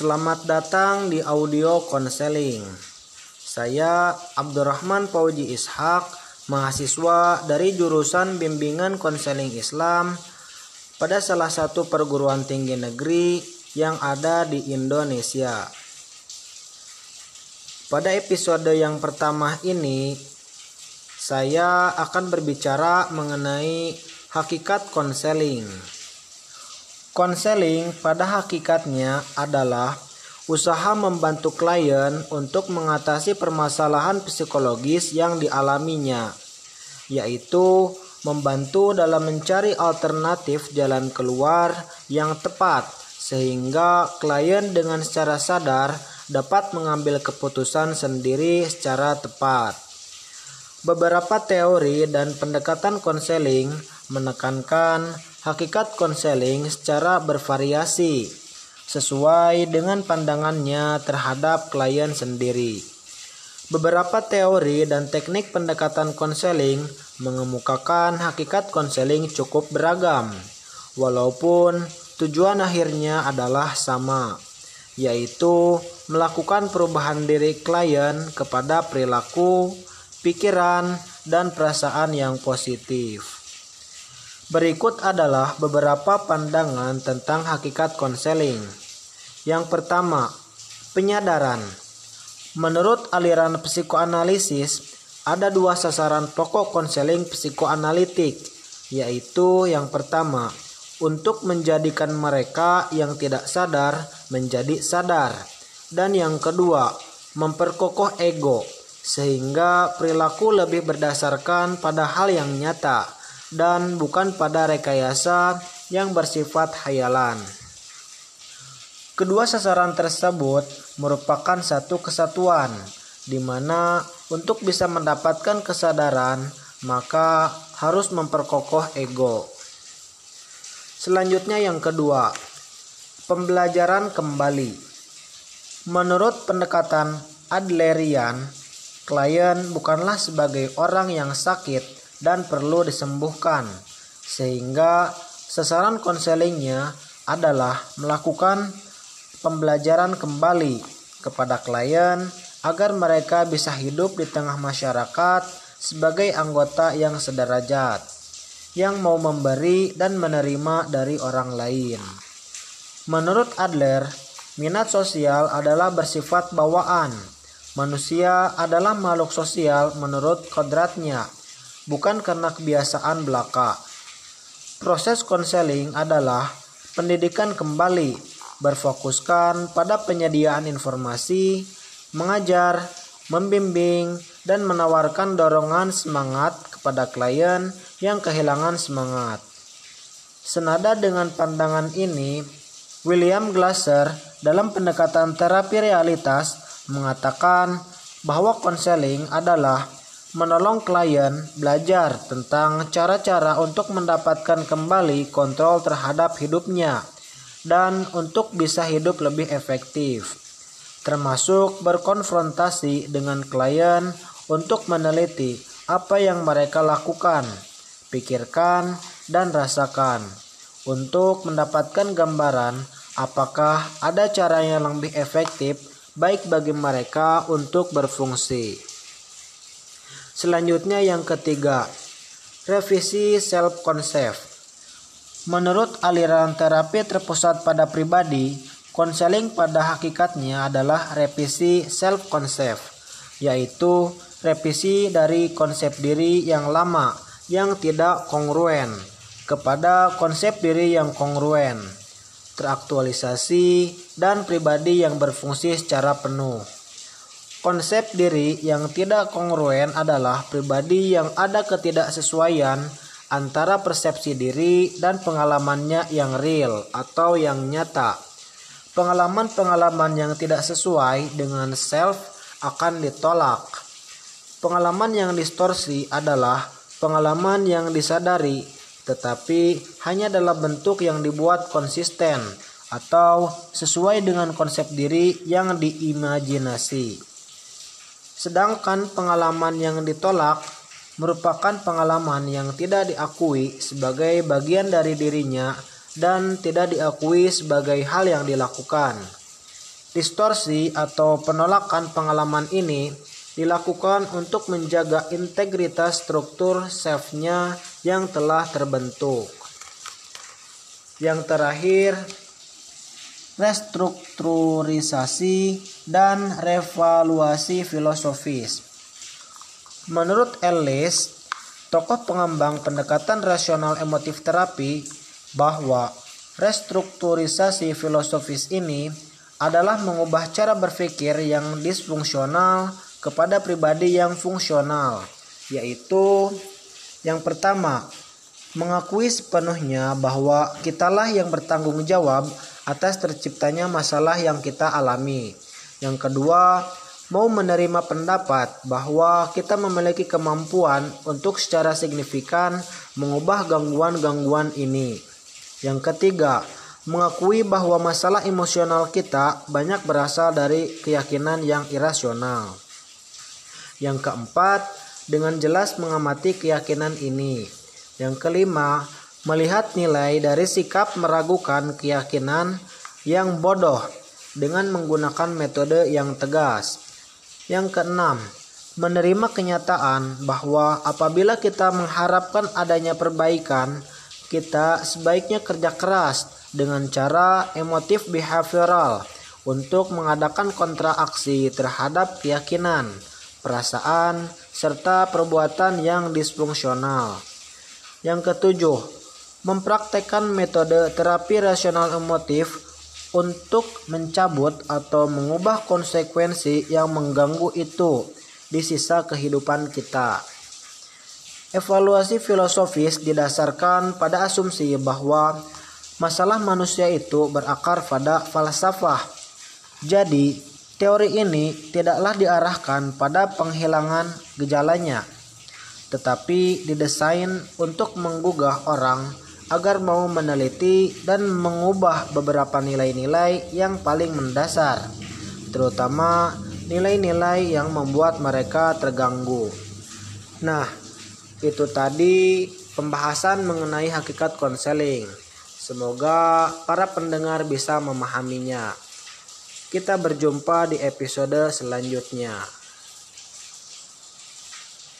Selamat datang di audio konseling. Saya Abdurrahman Pauji Ishak, mahasiswa dari jurusan Bimbingan Konseling Islam pada salah satu perguruan tinggi negeri yang ada di Indonesia. Pada episode yang pertama ini, saya akan berbicara mengenai hakikat konseling. Konseling pada hakikatnya adalah usaha membantu klien untuk mengatasi permasalahan psikologis yang dialaminya, yaitu membantu dalam mencari alternatif jalan keluar yang tepat sehingga klien dengan secara sadar dapat mengambil keputusan sendiri secara tepat. Beberapa teori dan pendekatan konseling menekankan hakikat konseling secara bervariasi sesuai dengan pandangannya terhadap klien sendiri. Beberapa teori dan teknik pendekatan konseling mengemukakan hakikat konseling cukup beragam, walaupun tujuan akhirnya adalah sama, yaitu melakukan perubahan diri klien kepada perilaku, pikiran, dan perasaan yang positif. Berikut adalah beberapa pandangan tentang hakikat konseling. Yang pertama, penyadaran. Menurut aliran psikoanalisis, ada dua sasaran pokok konseling psikoanalitik, yaitu yang pertama, untuk menjadikan mereka yang tidak sadar menjadi sadar, dan yang kedua, memperkokoh ego, sehingga perilaku lebih berdasarkan pada hal yang nyata dan bukan pada rekayasa yang bersifat hayalan. Kedua sasaran tersebut merupakan satu kesatuan, di mana untuk bisa mendapatkan kesadaran, maka harus memperkokoh ego. Selanjutnya, yang kedua, pembelajaran kembali. Menurut pendekatan Adlerian, klien bukanlah sebagai orang yang sakit dan perlu disembuhkan. Sehingga sasaran konselingnya adalah melakukan pembelajaran kembali kepada klien agar mereka bisa hidup di tengah masyarakat sebagai anggota yang sederajat, yang mau memberi dan menerima dari orang lain. Menurut Adler, minat sosial adalah bersifat bawaan. Manusia adalah makhluk sosial menurut kodratnya bukan karena kebiasaan belaka. Proses konseling adalah pendidikan kembali, berfokuskan pada penyediaan informasi, mengajar, membimbing, dan menawarkan dorongan semangat kepada klien yang kehilangan semangat. Senada dengan pandangan ini, William Glasser dalam pendekatan terapi realitas mengatakan bahwa konseling adalah menolong klien belajar tentang cara-cara untuk mendapatkan kembali kontrol terhadap hidupnya dan untuk bisa hidup lebih efektif, termasuk berkonfrontasi dengan klien untuk meneliti apa yang mereka lakukan, pikirkan, dan rasakan untuk mendapatkan gambaran apakah ada cara yang lebih efektif baik bagi mereka untuk berfungsi. Selanjutnya yang ketiga, revisi self concept. Menurut aliran terapi terpusat pada pribadi, konseling pada hakikatnya adalah revisi self concept, yaitu revisi dari konsep diri yang lama yang tidak kongruen kepada konsep diri yang kongruen, teraktualisasi, dan pribadi yang berfungsi secara penuh. Konsep diri yang tidak kongruen adalah pribadi yang ada ketidaksesuaian antara persepsi diri dan pengalamannya yang real atau yang nyata. Pengalaman-pengalaman yang tidak sesuai dengan self akan ditolak. Pengalaman yang distorsi adalah pengalaman yang disadari tetapi hanya dalam bentuk yang dibuat konsisten atau sesuai dengan konsep diri yang diimajinasi. Sedangkan pengalaman yang ditolak merupakan pengalaman yang tidak diakui sebagai bagian dari dirinya dan tidak diakui sebagai hal yang dilakukan. Distorsi atau penolakan pengalaman ini dilakukan untuk menjaga integritas struktur self-nya yang telah terbentuk. Yang terakhir, restrukturisasi dan revaluasi filosofis. Menurut Ellis, tokoh pengembang pendekatan rasional emotif terapi, bahwa restrukturisasi filosofis ini adalah mengubah cara berpikir yang disfungsional kepada pribadi yang fungsional, yaitu yang pertama, mengakui sepenuhnya bahwa kitalah yang bertanggung jawab atas terciptanya masalah yang kita alami. Yang kedua, mau menerima pendapat bahwa kita memiliki kemampuan untuk secara signifikan mengubah gangguan-gangguan ini. Yang ketiga, mengakui bahwa masalah emosional kita banyak berasal dari keyakinan yang irasional. Yang keempat, dengan jelas mengamati keyakinan ini. Yang kelima, melihat nilai dari sikap meragukan keyakinan yang bodoh dengan menggunakan metode yang tegas. Yang keenam, menerima kenyataan bahwa apabila kita mengharapkan adanya perbaikan, kita sebaiknya kerja keras dengan cara emotif behavioral untuk mengadakan kontraaksi terhadap keyakinan, perasaan, serta perbuatan yang disfungsional. Yang ketujuh, mempraktekkan metode terapi rasional emotif untuk mencabut atau mengubah konsekuensi yang mengganggu itu di sisa kehidupan kita. Evaluasi filosofis didasarkan pada asumsi bahwa Masalah manusia itu berakar pada falsafah. Jadi, teori ini tidaklah diarahkan pada penghilangan gejalanya, tetapi didesain untuk menggugah orang agar mau meneliti dan mengubah beberapa nilai-nilai yang paling mendasar, terutama nilai-nilai yang membuat mereka terganggu. Nah, itu tadi pembahasan mengenai hakikat konseling. Semoga para pendengar bisa memahaminya. Kita berjumpa di episode selanjutnya.